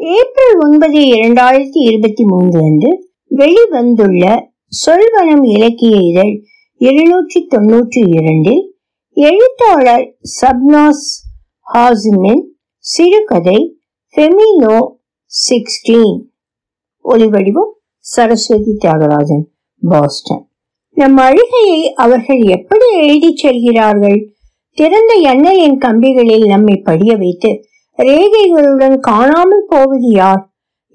April ஒன்பது இரண்டாயிரத்தி இருபத்தி மூன்று அன்று வெளிவந்துள்ள சொல்வனம் இலக்கிய இதழ் இருநூற்றி தொன்னூற்றி இரண்டில் எழுத்தாளர் சப்னாஸ் ஹாசிமின் சிறுகதை ஃபெமினோ சிக்ஸ்டீன். ஒலிவடிவம் சரஸ்வதி தியாகராஜன் பாஸ்டன். நம் அழுகையை அவர்கள் எப்படி எழுதி செல்கிறார்கள்? திறந்த எண்ணலின் கம்பிகளில் நம்மை படிய வைத்து ரேகைகளுடன் காணாமல் போவது யார்?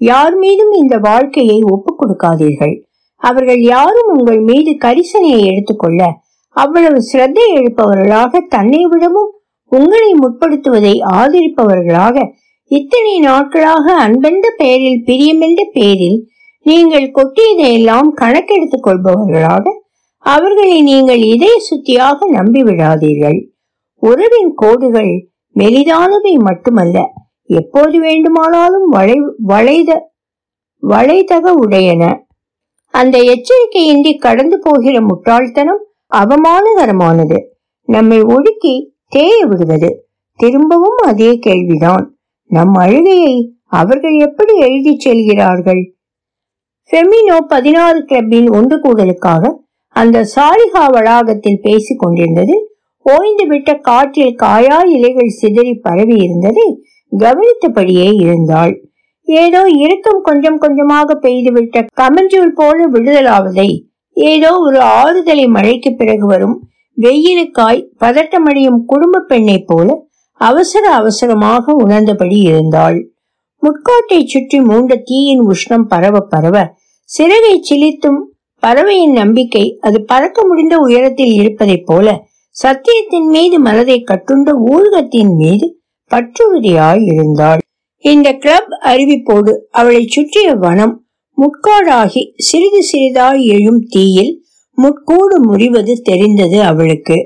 யார் மீதும் இந்த வாழ்க்கையை ஒப்புக் கொடுக்காதீர்கள். அவர்கள் யாரும் உங்கள் மீது கரிசனையை எடுத்துக்கொள்ள அவ்வளவு சிரத்தை எழுப்பவர்களாக தன்னை விடவும் உங்களை முற்படுத்துவதை ஆதரிப்பவர்களாக இத்தனை நாட்களாக அன்பென்ற பெயரில் பிரியமென்ற பெயரில் நீங்கள் கொட்டியதையெல்லாம் கணக்கெடுத்துக் கொள்பவர்களாக அவர்களை நீங்கள் இதய சுத்தியாக நம்பி விடாதீர்கள் உறவின் கோடுகள் மெலிதானவை மட்டுமல்ல எப்போது வேண்டுமானாலும் வளை வளைத வளைதக உடையன. அந்த எச்சரிக்கையின்றி கடந்து போகிற முட்டாள்தனம் அவமானகரமானது. நம்மை ஒடுக்கி தேய விடுவது திரும்பவும் அதே கேள்விதான். நம் அழுகையை அவர்கள் எப்படி எழுதி செல்கிறார்கள்? ஃபெமினோ பதினாறு கிளப்பின் ஒன்று கூடலுக்காக அந்த சாரிகா வளாகத்தில் பேசிக் கொண்டிருந்தது ஓய்ந்துவிட்ட காற்றில் காயா இலைகள் சிதறி பரவி இருந்ததை கவனித்தபடியே இருந்தாள். ஏதோ இறுக்கம் கொஞ்சம் கொஞ்சமாக பெய்துவிட்ட கமஞ்சூர் போல விடுதலாவதை ஏதோ ஒரு ஆறுதலை மழைக்கு பிறகு வரும் வெயிலுக்காய் பதட்டமடையும் குடும்ப பெண்ணை போல அவசர அவசரமாக உணர்ந்தபடி இருந்தாள். முட்காட்டை சுற்றி மூண்ட தீயின் உஷ்ணம் பரவ பரவ சிறகை சிலித்தும் பறவையின் நம்பிக்கை அது பறக்க முடிந்த உயரத்தில் இருப்பதைப் போல சத்தியத்தின் மீது மனதை கட்டுண்ட ஊர்கத்தின் மீது பற்றுறுதியாய் இருந்தாள். இந்த கிளப் அறிவிப்போடு அவளை சுற்றிய வனம் முட்காடாகி சிறிது சிறிதாய் எழும் தீயில் முட்கூடு முறிவது தெரிந்தது அவளுக்கு.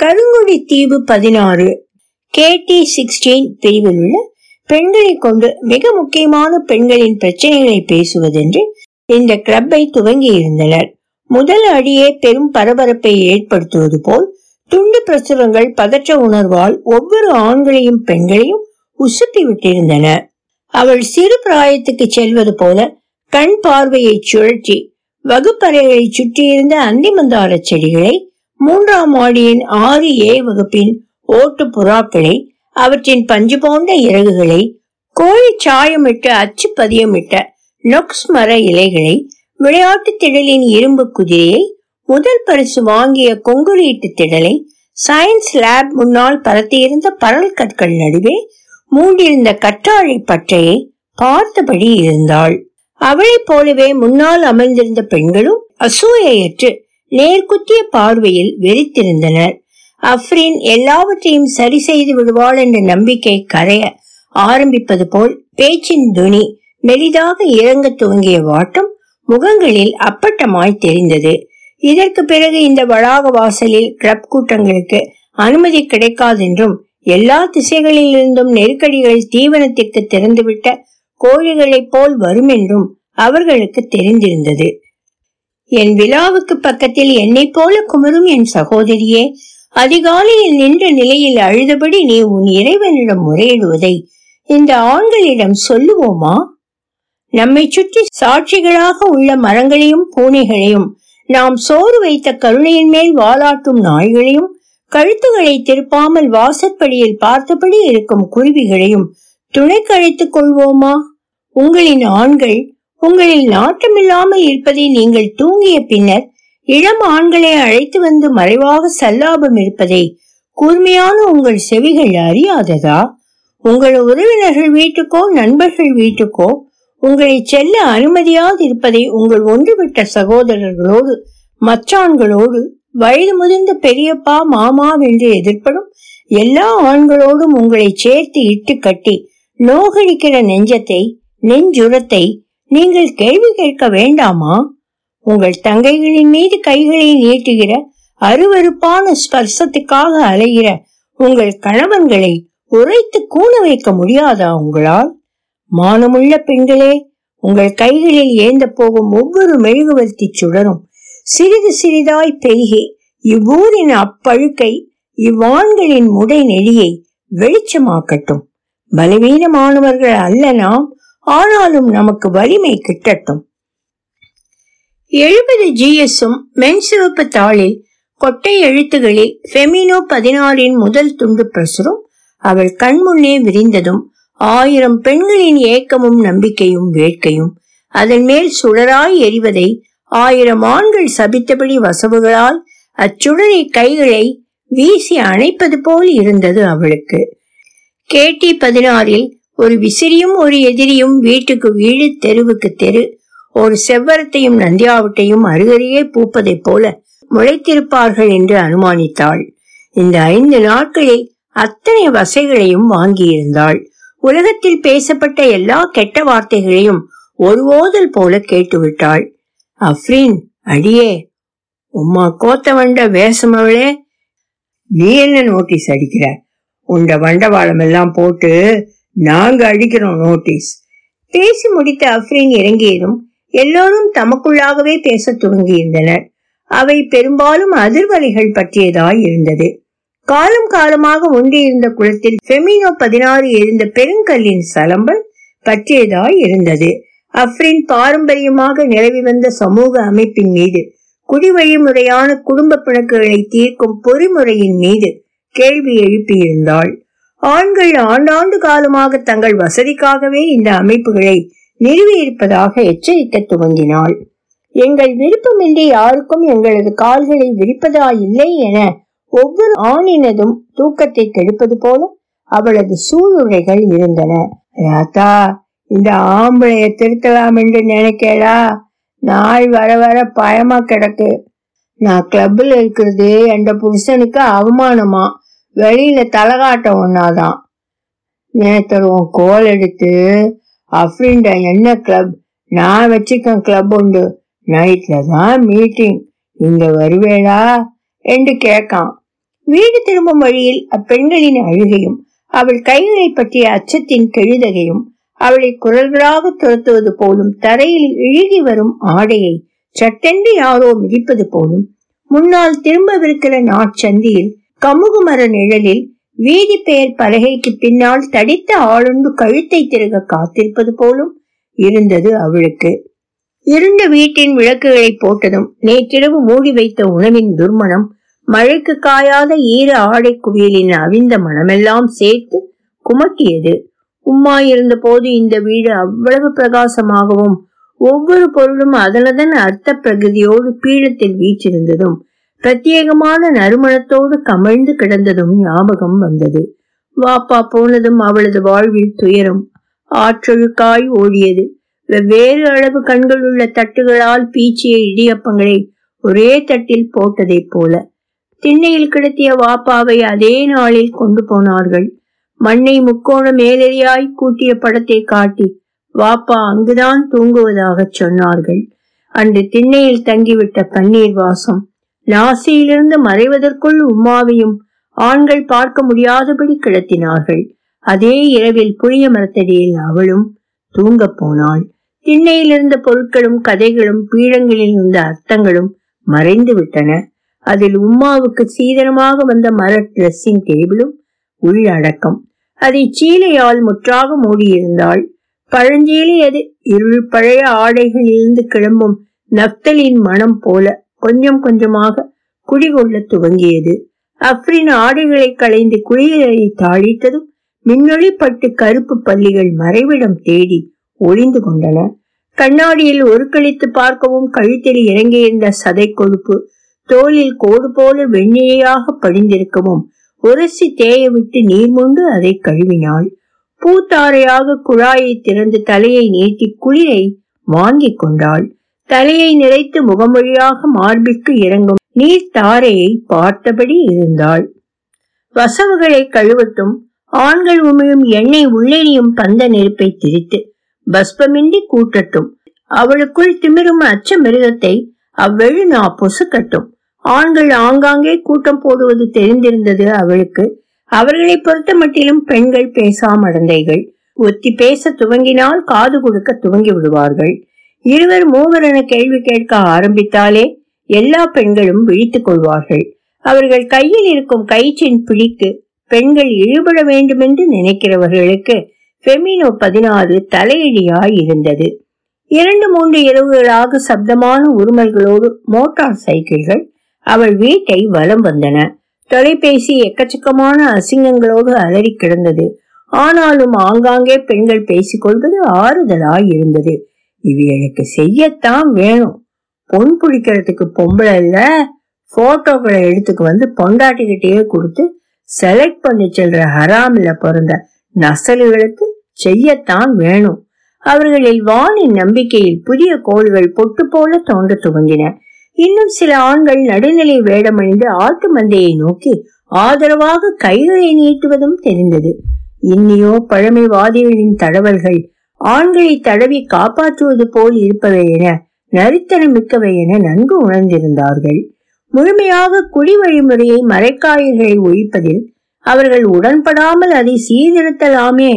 கருங்குடி தீவு பதினாறு கேடி சிக்ஸ்டீன் பிரிவில் உள்ள பெண்களை கொண்டு மிக முக்கியமான பெண்களின் பிரச்சனைகளை பேசுவதென்று இந்த கிளப்பை துவங்கி இருந்தனர் முதல் அடியே பெரும் பரபரப்பை ஏற்படுத்துவது போல் துண்டு பிரசுரங்கள் பதற்ற உணர்வால் ஒவ்வொரு ஆண்களையும் பெண்களையும் உசுப்பி விட்டிருந்தன. அவள் சிறு பிராயத்துக்கு செல்வது போல கண் பார்வையை சுழற்றி வகுப்பறைகளை சுற்றியிருந்த அந்திமந்தார செடிகளை மூன்றாம் மாடியின் ஆறு ஏ வகுப்பின் ஓட்டு புறாக்களை அவற்றின் பஞ்சு போன்ற இறகுகளை கோழி சாயமிட்டு அச்சு பதியமிட்ட நொக்ஸ் மர இலைகளை விளையாட்டு திடலின் இரும்பு குதிரையை முதல் பரிசு வாங்கிய கொங்குலீட்டு திடலை சயின்ஸ் லேப் முன்னால் பரத்தியிருந்த பரல் கற்கள் நடுவே மூண்டிருந்த கற்றாழை பற்றையை பார்த்தபடி இருந்தாள். அவளைப் போலவே முன்னால் அமர்ந்திருந்த பெண்களும் அசூயையற்று நேர்குத்திய பார்வையில் வெறித்திருந்தனர். அஃப்ரின் எல்லாவற்றையும் சரி செய்து விடுவாள் என்ற நம்பிக்கை கரைய ஆரம்பிப்பது போல் பேச்சின் துணி மெலிதாக இறங்க துவங்கிய வாட்டம் முகங்களில் அப்பட்டமாய் தெரிந்தது. இதற்கு பிறகு இந்த வளாக வாசலில் கிளப் கூட்டங்களுக்கு அனுமதி கிடைக்காதென்றும் எல்லா திசைகளிலிருந்தும் நெருக்கடிகள் தீவனத்திற்கு திறந்துவிட்ட கோழிகளைப் போல் வரும் என்றும் அவர்களுக்கு தெரிந்திருந்தது. என் விழாவுக்கு பக்கத்தில் என்னை போல குமரும் என் சகோதரியே அதிகாலையில் நின்ற நிலையில் அழுதபடி நீ உன் இறைவனிடம் முறையிடுவதை இந்த ஆண்களிடம் சொல்லுவோமா? நம்மை சுற்றி சாட்சிகளாக உள்ள மரங்களையும் பூனைகளையும் நாம் சோறு வைத்த கருணையின் மேல் வாலாட்டும் நாய்களையும் கழுத்துகளை திருப்பாமல் வாசற்படியில் பார்த்தபடி இருக்கும் குருவிகளையும் துணை கழைத்துக் கொள்வோமா? உங்களின் ஆண்கள் உங்களில் நாட்டமில்லாமல் இருப்பதை நீங்கள் தூங்கிய பின்னர் இளம் ஆண்களை அழைத்து வந்து மறைவாக சல்லாபம் இருப்பதை கூர்மையான உங்கள் செவிகள் அறியாததா? உங்கள் உறவினர்கள் வீட்டுக்கோ நண்பர்கள் வீட்டுக்கோ உங்களை செல்ல அனுமதியாது இருப்பதை உங்கள் ஒன்றுவிட்ட சகோதரர்களோடு மச்சான்களோடு வயது முதிர்ந்த பெரியப்பா மாமா என்று எதிர்ப்படும் எல்லா ஆண்களோடும் உங்களை சேர்த்து இட்டு கட்டி நோகடிக்கிற நெஞ்சத்தை நெஞ்சுரத்தை நீங்கள் கேள்வி கேட்க வேண்டாமா? உங்கள் தங்கைகளின் மீது கைகளை நீட்டுகிற அருவருப்பான ஸ்பர்சத்துக்காக அலைகிற உங்கள் கணவன்களை உரைத்து கூண வைக்க முடியாதா உங்களால்? மானமுள்ள பெண்களே உங்கள் கைகளில் ஏந்த போகும் ஒவ்வொரு மெழுகுவர்த்தி சுடரும். சிறிது சிறிதாய் பெருகி இவ்வூரின் அப்பழுக்கை இவ்வாண்களின் முடை நெறியை வெளிச்சமாக்கட்டும். பலவீனமானவர்கள் அல்ல நாம் ஆனாலும் நமக்கு வலிமை கிட்டட்டும். எழுபது ஜிஎஸும் மென்சிவப்பு தாளில் கொட்டை எழுத்துகளில் ஃபெமினோ பதினாறின் முதல் துண்டு பிரசுரம் அவள் கண்முன்னே விரிந்ததும் ஆயிரம் பெண்களின் ஏக்கமும் நம்பிக்கையும் வேட்கையும் அதன் மேல் சுடராய் எரிவதை ஆயிரம் ஆண்கள் சபித்தபடி வசவுகளால் அச்சுடரை கைகளை வீசி அணைப்பது போல் இருந்தது அவளுக்கு. கேட்டி பதினாறில் ஒரு விசிறியும் ஒரு எதிரியும் வீட்டுக்கு வீடு தெருவுக்கு தெரு ஒரு செவ்வரத்தையும் நந்தியாவட்டையும் அருகருகே பூப்பதைப் போல முளைத்திருப்பார்கள் என்று அனுமானித்தாள். இந்த ஐந்து நாட்களில் அத்தனை வசைகளையும் வாங்கியிருந்தாள். உலகத்தில் பேசப்பட்ட எல்லா கெட்ட வார்த்தைகளையும் ஒரு ஓதல் போல கேட்டுவிட்டாள். அஃப்ரீன் அடியே உம்மா கோத்த வண்ட வேஷமவளே நீ என்ன நோட்டீஸ் அடிக்கிற? உண்ட வண்டவாளம் எல்லாம் போட்டு நாங்க அடிக்கிறோம் நோட்டீஸ். பேசி முடித்த அஃப்ரீன் இறங்கியதும் எல்லோரும் தமக்குள்ளாகவே பேசத் துவங்கியிருந்தனர். அவை பெரும்பாலும் அதிர்வலைகள் பற்றியதாய் இருந்தது. காலம் காலமாக ஒன்றியிருந்த குளத்தில் ஃபெமினோ பதினாறு எரிந்த பெருங்கல்லின் சலம்பல் பற்றியதாய் இருந்தது. அஃப்ரின் பாரம்பரியமாக நிலவி வந்த சமூக அமைப்பின் மீது குடிவழிமுறையான குடும்ப பிணக்குகளை தீர்க்கும் பொறிமுறையின் மீது கேள்வி எழுப்பியிருந்தாள். ஆண்கள் ஆண்டாண்டு காலமாக தங்கள் வசதிக்காகவே இந்த அமைப்புகளை நிறுவியிருப்பதாக எச்சரிக்க துவங்கினாள். எங்கள் விருப்பமின்றி யாருக்கும் எங்களது கால்களை விரிப்பதா இல்லை என ஒவ்வொரு ஆணினதும் தூக்கத்தை கெடுப்பது போல அவளது சூளுரைகள் இருந்தன. ராதா இந்த ஆம்பளைய திருத்தலாம் என்று நினைக்கலா நாள் வர வர பயமா கிடக்கு. நான் கிளப்ல இருக்கிறது என்ற புருஷனுக்கு அவமானமா? வெளியில தலகாட்டம் ஒன்னாதான் நேத்தர் உன் கோல் எடுத்து அப்படின்ற என்ன கிளப் நான் வச்சுக்கேன் கிளப் உண்டு. நைட்ல தான் மீட்டிங் இங்க வருவேளா என்று கேட்கான். வீடு திரும்பும் வழியில் அப்பெண்களின் அழுகையும் அவள் கைகளை பற்றிய அச்சத்தின் கெழுதகையும் அவளை குரல்களாக துரத்துவது போலும் தரையில் இழுகி வரும் ஆடையை சட்டென்று யாரோ மிதிப்பது போலும் முன்னால் திரும்பவிருக்கிற நாட்சந்தியில் கமுகு மர நிழலில் வீதி பெயர் பலகைக்கு பின்னால் தடித்த ஆளுண்டு கழுத்தை திருக காத்திருப்பது போலும் இருந்தது அவளுக்கு. இருண்ட வீட்டின் விளக்குகளை போட்டதும் நேற்றிரவு மூடி வைத்த உணவின் துர்மணம் மழைக்கு காயாத ஈர ஆடை குவியலின் அவிந்த மனமெல்லாம் சேர்த்து குமட்டியது. உம்மா இருந்த போது இந்த வீடு அவ்வளவு பிரகாசமாகவும் ஒவ்வொரு பொருளும் அதனதன் அர்த்த பிரகதியோடு பீடத்தில் வீற்றிருந்ததும் பிரத்யேகமான நறுமணத்தோடு கமிழ்ந்து கிடந்ததும் ஞாபகம் வந்தது. வாப்பா போனதும் அவளது வாழ்வில் துயரம் ஆற்றொழுக்காய் ஓடியது. வெவ்வேறு அளவு கண்கள் உள்ள தட்டுகளால் பீச்சிய இடியப்பங்களை ஒரே தட்டில் போட்டதைப் போல திண்ணையில் கிடத்திய வாப்பாவை அதே நாளில் கொண்டு போனார்கள். மண்ணை முக்கோண மேலெறியாய் கூட்டிய படத்தை காட்டி வாப்பா அங்குதான் தூங்குவதாகச் சொன்னார்கள். அன்று திண்ணையில் தங்கிவிட்ட பன்னீர் வாசம் நாசியிலிருந்து மறைவதற்குள் உமாவையும் ஆண்கள் பார்க்க முடியாதபடி கிடத்தினார்கள். அதே இரவில் புளிய மரத்தடியில் அவளும் தூங்கப் போனாள். திண்ணையில் இருந்த பொருட்களும் கதைகளும் பீடங்களில் இருந்த அர்த்தங்களும் மறைந்து விட்டன. அதில் உம்மாவுக்கு சீதனமாக வந்த மர ட்ரெஸ்ஸிங் டேபிளும் உள்ளடக்கம். அதை சீலையால் முற்றாக மூடியிருந்தாள். பழஞ்சீலை அது இருள் பழைய ஆடைகளிலிருந்து கிளம்பும் நப்தலின் மனம் போல கொஞ்சம் கொஞ்சமாக குடிகொள்ள துவங்கியது. அஃப்ரின் ஆடைகளை களைந்து குளியலை தாழித்ததும் மின்னொளிப்பட்டு கருப்பு பள்ளிகள் மறைவிடம் தேடி ஒளிந்து கொண்டன. கண்ணாடியில் ஒரு கழித்து பார்க்கவும் கழுத்தில் இறங்கியிருந்த சதை கொழுப்பு தோலில் கோடு போல வெண்ணிலையாக படிந்திருக்கவும் உரசி தேய விட்டு நீர் முண்டு அதை கழுவினாள். பூத்தாரையாக குழாயை திறந்து தலையை நீட்டி குளிரை வாங்கி கொண்டாள். தலையை நிறைத்து முகமொழியாக மார்பிற்கு இறங்கும் நீர் தாரையை பார்த்தபடி இருந்தாள். வசவுகளை கழுவட்டும் ஆண்கள் உமிழும் எண்ணெய் உள்ளெறியும் பந்த நெருப்பை திரித்து பஸ்பமின்றி கூட்டட்டும். அவளுக்குள் திமிரும் அச்ச மிருகத்தை அவ்வெழு நா பொசுக்கட்டும். ஆண்கள் ஆங்காங்கே கூட்டம் போடுவது தெரிந்திருந்தது அவளுக்கு. அவர்களை பொறுத்த மட்டிலும் பெண்கள் பேசாமடந்தைகள் ஒத்தி பேச துவங்கினால் காது கொடுக்க துவங்கி விடுவார்கள். இருவர் மூவர் என கேள்வி கேட்க ஆரம்பித்தாலே எல்லா பெண்களும் விழித்துக் கொள்வார்கள். அவர்கள் கையில் இருக்கும் கயிற்றின் பிடிக்கு பெண்கள் இழுபட வேண்டும் என்று நினைக்கிறவர்களுக்கு பெமினோ பதினாறு தலையடியாய் இருந்தது. இரண்டு மூன்று இரவுகளாக சப்தமான உருமல்களோடு மோட்டார் சைக்கிள்கள் அவள் வீட்டை வலம் வந்தன. தொலைபேசி எக்கச்சக்கமான அசிங்கங்களோடு அலறி கிடந்தது. ஆனாலும் ஆங்காங்கே பெண்கள் பேசிக்கொள்வது ஆறுதலாய் இருந்தது. இவைகளுக்கு செய்யத்தான் வேணும். பொன் பிடிக்கிறதுக்கு பொம்பளை இல்ல. போட்டோக்களை எடுத்துக்கு வந்து பொண்டாட்டிக்கிட்டே கொடுத்து செலக்ட் பண்ணி செல்ற ஹராமில பிறந்த நசல்களுக்கு செய்யத்தான் வேணும். அவர்களில் வானின் நம்பிக்கையில் புதிய கோள்கள் பொட்டு போல தோன்ற துவங்கின. இன்னும் சில ஆண்கள் நடுநிலை வேடமணிந்து ஆட்டு மந்தையை நோக்கி ஆதரவாக கைகளை நீட்டுவதும் தெரிந்தது. இன்னியோ பழமைவாதிகளின் தடவல்கள் ஆண்களை தடவி காப்பாற்றுவது போல் இருப்பவை என நரித்தனமிக்கவை என நன்கு உணர்ந்திருந்தார்கள். முழுமையாக குடி வழிமுறையை மறைக்காயர்களை ஒழிப்பதில் அவர்கள் உடன்படாமல் அதை சீர்திருத்தலாமே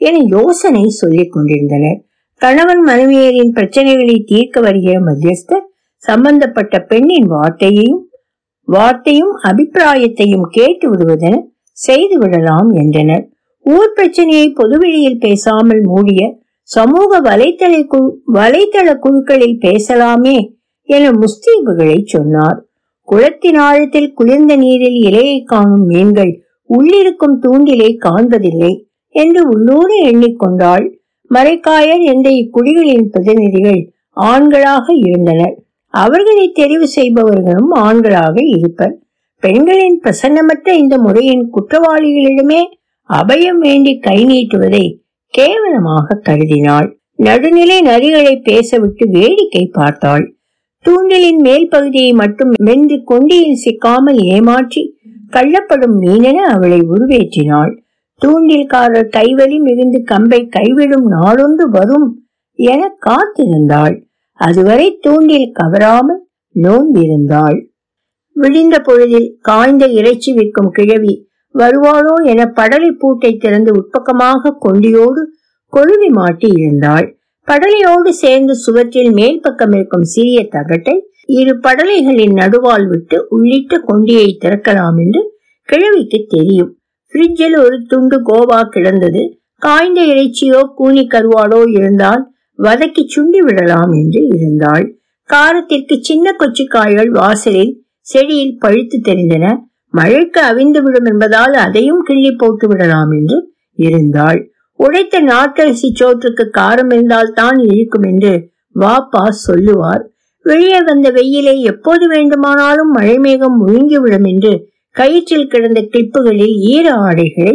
என யோசனை சொல்லிக் கொண்டிருந்தனர். கணவன் மனைவியரின் பிரச்சனைகளை தீர்க்க வருகிற மத்தியஸ்தர் சம்பந்தப்பட்ட பெண்ணின் வார்த்தையையும் வார்த்தையும் அபிப்பிராயத்தையும் கேட்டு விடுவதென செய்து விடலாம் என்றனர். ஊர் பிரச்சனையை பொதுவெளியில் பேசாமல் மூடிய சமூக வலைத்தள குழு வலைத்தள குழுக்களில் பேசலாமே என முஸ்தீபுகளை சொன்னார். குளத்தின் ஆழத்தில் குளிர்ந்த நீரில் இலையை காணும் மீன்கள் உள்ளிருக்கும் தூண்டிலை காண்பதில்லை என்று உள்ளூர எண்ணிக்கொண்டாள் மறைக்காயர் என்ற இக்குடிகளின் பிரதிநிதிகள் ஆண்களாக இருந்தனர். அவர்களை தெரிவு செய்பவர்களும் ஆண்களாக இருப்பர். பெண்களின் பிரசன்னமற்ற இந்த முறையின் குற்றவாளிகளிடமே அபயம் வேண்டி கை நீட்டுவதை கேவலமாக கருதினாள். நடுநிலை நரிகளை பேசவிட்டு வேடிக்கை பார்த்தாள். தூண்டிலின் மேல் பகுதியை மட்டும் மென்று கொண்டியில் சிக்காமல் ஏமாற்றி கள்ளப்படும் மீனென அவளை உருவேற்றினாள். தூண்டில்காரர் கைவலி மிகுந்து கம்பை கைவிடும் நாளொன்று வரும் என காத்திருந்தாள். அதுவரை தூண்டில் கவராமல் நோந்திருந்தாள் விழிந்த பொழுதில் காய்ந்த இறைச்சி விற்கும் கிழவி வருவாளோ என படலை பூட்டை திறந்து உட்பக்கமாக கொண்டியோடு கொழுவி மாட்டி இருந்தாள். படலையோடு சேர்ந்து சுவற்றில் மேல் பக்கம் இருக்கும் சிறிய தகட்டை இரு படலைகளின் நடுவால் விட்டு உள்ளிட்ட கொண்டியை திறக்கலாம் என்று கிழவிக்கு தெரியும். பிரிட்ஜில் ஒரு துண்டு கோவா கிடந்தது. காய்ந்த இறைச்சியோ கூனி கருவாடோ இருந்தால் வதக்கி சுண்டி விடலாம் என்று இருந்தாள். காரத்திற்கு சின்ன கொச்சிக்காய்கள் வாசலில் செடியில் பழுத்து தெரிந்தன. மழைக்கு அவிந்து விடும் என்பதால் அதையும் கிள்ளி போட்டு விடலாம் என்று இருந்தாள். உடைத்த நாட்டரிசி சோற்றுக்கு காரம் இருந்தால் தான் இழுக்கும் என்று வாப்பா சொல்லுவார். வெளியே வந்த வெயிலை எப்போது வேண்டுமானாலும் மழை மேகம் முழுங்கிவிடும் என்று கயிற்றில் கிடந்த கிளிப்புகளில் ஈர ஆடைகளை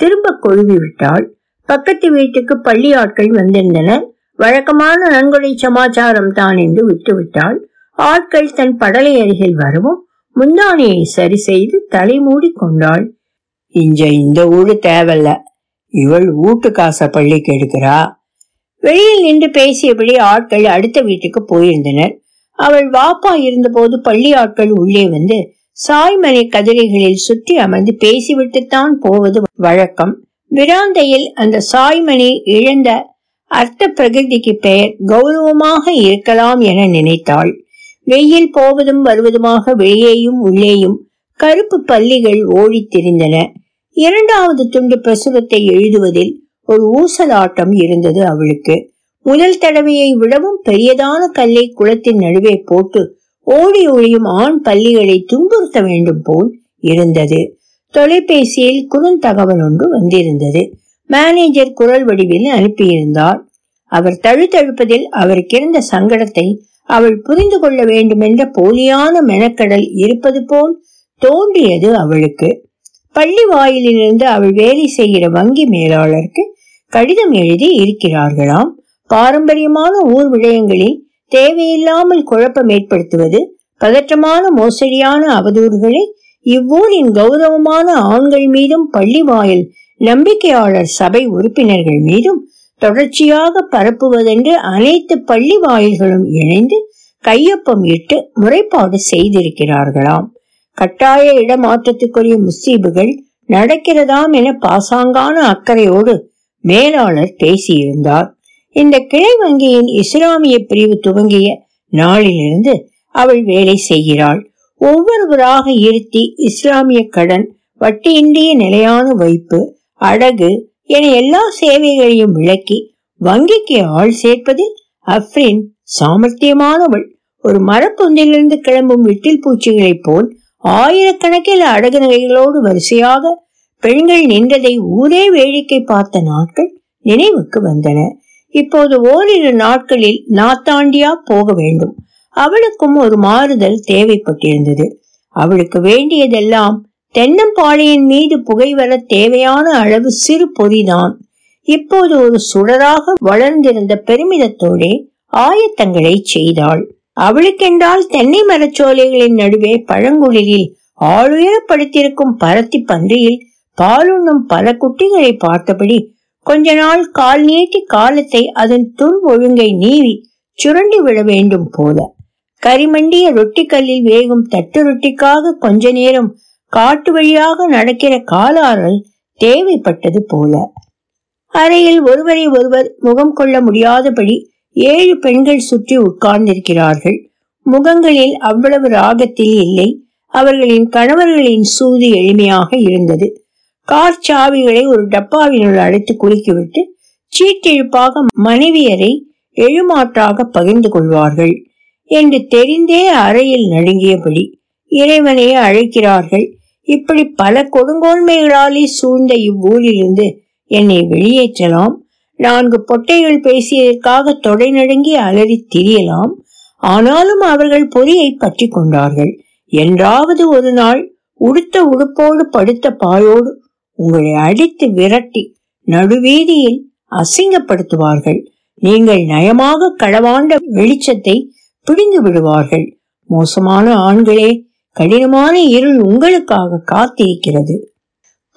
திரும்ப கொழுவி விட்டாள். பக்கத்து வீட்டுக்கு பள்ளி ஆட்கள் வந்திருந்தனர். வழக்கமான நன்கொடை சமாச்சாரம் தான் என்று விட்டுவிட்டாள். ஆட்கள் தன் படலை அருகில் வரவும் முந்தானியை சரி செய்து தலை மூடி கொண்டாள். இஞ்ச இந்த ஊடு தேவல்ல. இவள் வீட்டு காசை பள்ளிக்கு எடுக்கிறா. வெளியில் நின்று பேசியபடி ஆட்கள் அடுத்த வீட்டுக்கு போயிருந்தனர். அவள் வாப்பா இருந்தபோது பள்ளி ஆட்கள் உள்ளே வந்து சாய்மனை கதிரைகளில் சுற்றி அமர்ந்து பேசிவிட்டுத்தான் போவது வழக்கம். விராந்தையில் அந்த சாய்மணி இழந்த அர்த்த பிரகிருதிக்கு பெயர் கௌரவமாக இருக்கலாம் என நினைத்தாள். வெயில் போவதும் வருவதுமாக வெளியேயும் உள்ளேயும் கருப்பு பள்ளிகள் ஓடித் திரிந்தன. இரண்டாவது துண்டு பிரசுரத்தை எழுதுவதில் ஒரு ஊசலாட்டம் இருந்தது அவளுக்கு. முதல் தடவையை விடவும் பெரியதான கல்லை குளத்தின் நடுவே போட்டு ஓடி ஒழியும் ஆண் பள்ளிகளை துன்புறுத்த வேண்டும் போல் இருந்தது. தொலைபேசியில் குறுந்தகவல் ஒன்று வந்திருந்தது. மேனேஜர் குரல் வடிவில் அனுப்பியிருந்தார். அவர் தழுத்தழுப்பதில் அவருக்கு இருந்த சங்கடத்தை அவள் புரிந்து கொள்ள வேண்டுமென்ற போலியான மெனக்கடல் இருப்பது போல் தோன்றியது அவளுக்கு. பள்ளி வாயிலிருந்து அவள் வேலை செய்கிற வங்கி மேலாளருக்கு கடிதம் எழுதி இருக்கிறார்களாம். பாரம்பரியமான ஊர் விடயங்களில் தேவையில்லாமல் குழப்பம் ஏற்படுத்துவது பதற்றமான மோசடியான அவதூறுகளை இவ்வூரின் கௌரவமான ஆண்கள் மீதும் பள்ளி வாயில் நம்பிக்கையாளர் சபை உறுப்பினர்கள் மீதும் தொடர்ச்சியாக பரப்புவதென்று அனைத்து பள்ளி வாயில்களும் இணைந்து கையொப்பம் இட்டு முறைப்பாடு செய்திருக்கிறார்களாம். கட்டாய இடமாற்றத்துக்குரிய முசீபுகள் நடக்கிறதாம் என பாசாங்கான அக்கறையோடு மேலாளர் பேசியிருந்தார். இந்த கிளை வங்கியின் இஸ்லாமிய பிரிவு துவங்கிய நாளிலிருந்து அவள் வேலை செய்கிறாள். ஒவ்வொருவராக இருத்தி இஸ்லாமிய கடன் வட்டியின்றிய நிலையான வைப்பு அழகு என எல்லா சேவைகளையும் விளக்கி வங்கிக்கு ஆள் சேர்ப்பதில் அஃப்ரின் சாமர்த்தியமானவள். ஒரு மரப்பொந்திலிருந்து கிளம்பும் விட்டில் பூச்சிகளைப் போல் ஆயிரக்கணக்கில் அழகு நகைகளோடு வரிசையாக பெண்கள் நின்றதை ஊரே வேடிக்கை பார்த்த நாட்கள் நினைவுக்கு வந்தன. இப்போது ஓரிரு நாட்களில் நாத்தாண்டியா போக வேண்டும். அவளுக்கும் ஒரு மாறுதல் தேவைப்பட்டிருந்தது. அவளுக்கு வேண்டியதெல்லாம் தென்னம்பாளையின் மீது புகை வர தேவையான அளவு சிறு பொறிதான் இப்போது ஒரு சுடராக வளர்ந்திருந்த பெருமிதத்தோடே ஆயத்தங்களை செய்தாள். அவளுக்கென்றால் தென்னை மரச்சோலைகளின் நடுவே பழங்குளிரில் ஆளுயரப்படுத்தியிருக்கும் பரத்தி பன்றியில் பாலுண்ணும் பல குட்டிகளை பார்த்தபடி கொஞ்ச நாள் கால் நீட்டி காலத்தை அதன் துர் ஒழுங்கை நீவி சுரண்டி விட வேண்டும் போல. கரிமண்டிய ரொட்டி கல்லில் வேகும் தட்டு ரொட்டிக்காக கொஞ்ச நேரம் காட்டு வழியாக நடக்கிற காலாறல் தேவைப்பட்டது போல. அறையில் ஒருவரை ஒருவர் முகம் கொள்ள முடியாதபடி ஏழு பெண்கள் சுற்றி உட்கார்ந்திருக்கிறார்கள். முகங்களில் அவ்வளவு ராகத்தில் இல்லை. அவர்களின் கணவர்களின் சூது எளிமையாக இருந்தது. கார் சாவிகளை ஒரு டப்பாவினுள் அடைத்து குலுக்கிவிட்டு சீட்டெழுப்பாக மனைவியரை எழுமாற்றாக பகிர்ந்து கொள்வார்கள். என்று தெரிந்தே அறையில் நடுங்கியபடி இறைவனையே அழைக்கிறார்கள். இப்படி பல கொடுங்கோன்மைகளாலே சூழ்ந்த இவ்வூரிலிருந்து என்னை வெளியேற்றலாம். நான்கு பொட்டைகள் பேசியதற்காக தொடை நடுங்கி அலறி திரியலாம். ஆனாலும் அவர்கள் பொறியை பற்றி கொண்டார்கள். என்றாவது ஒரு நாள் உடுத்த உடுப்போடு படுத்த பாயோடு உங்களை அடித்து விரட்டி நடுவீதியில் அசிங்கப்படுத்துவார்கள். நீங்கள் நயமாக களவாண்ட வெளிச்சத்தை பிடிந்து விடுவார்கள். மோசமான ஆண்களே கடினமான இருள் உங்களுக்காக காத்திருக்கிறது.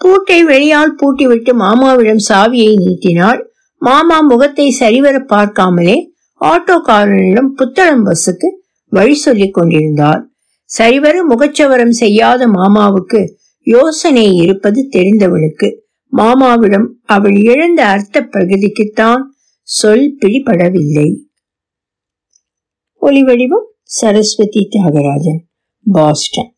பூட்டை வெளியால் பூட்டிவிட்டு மாமாவிடம் சாவியை நீட்டினாள். மாமா முகத்தை சரிவர பார்க்காமலே ஆட்டோக்காரனிடம் புத்தளம் பஸ்ஸுக்கு வழி சொல்லிக் கொண்டிருந்தார். சரிவர முகச்சவரம் செய்யாத மாமாவுக்கு யோசனை இருப்பது தெரிந்தவளுக்கு மாமாவிடம் அவள் இழந்த அர்த்த பிரகதிக்குத்தான் சொல் பிடிபடவில்லை. ஒளிவடிவம் சரஸ்வதி தியாகராஜன். பாஸ்டன்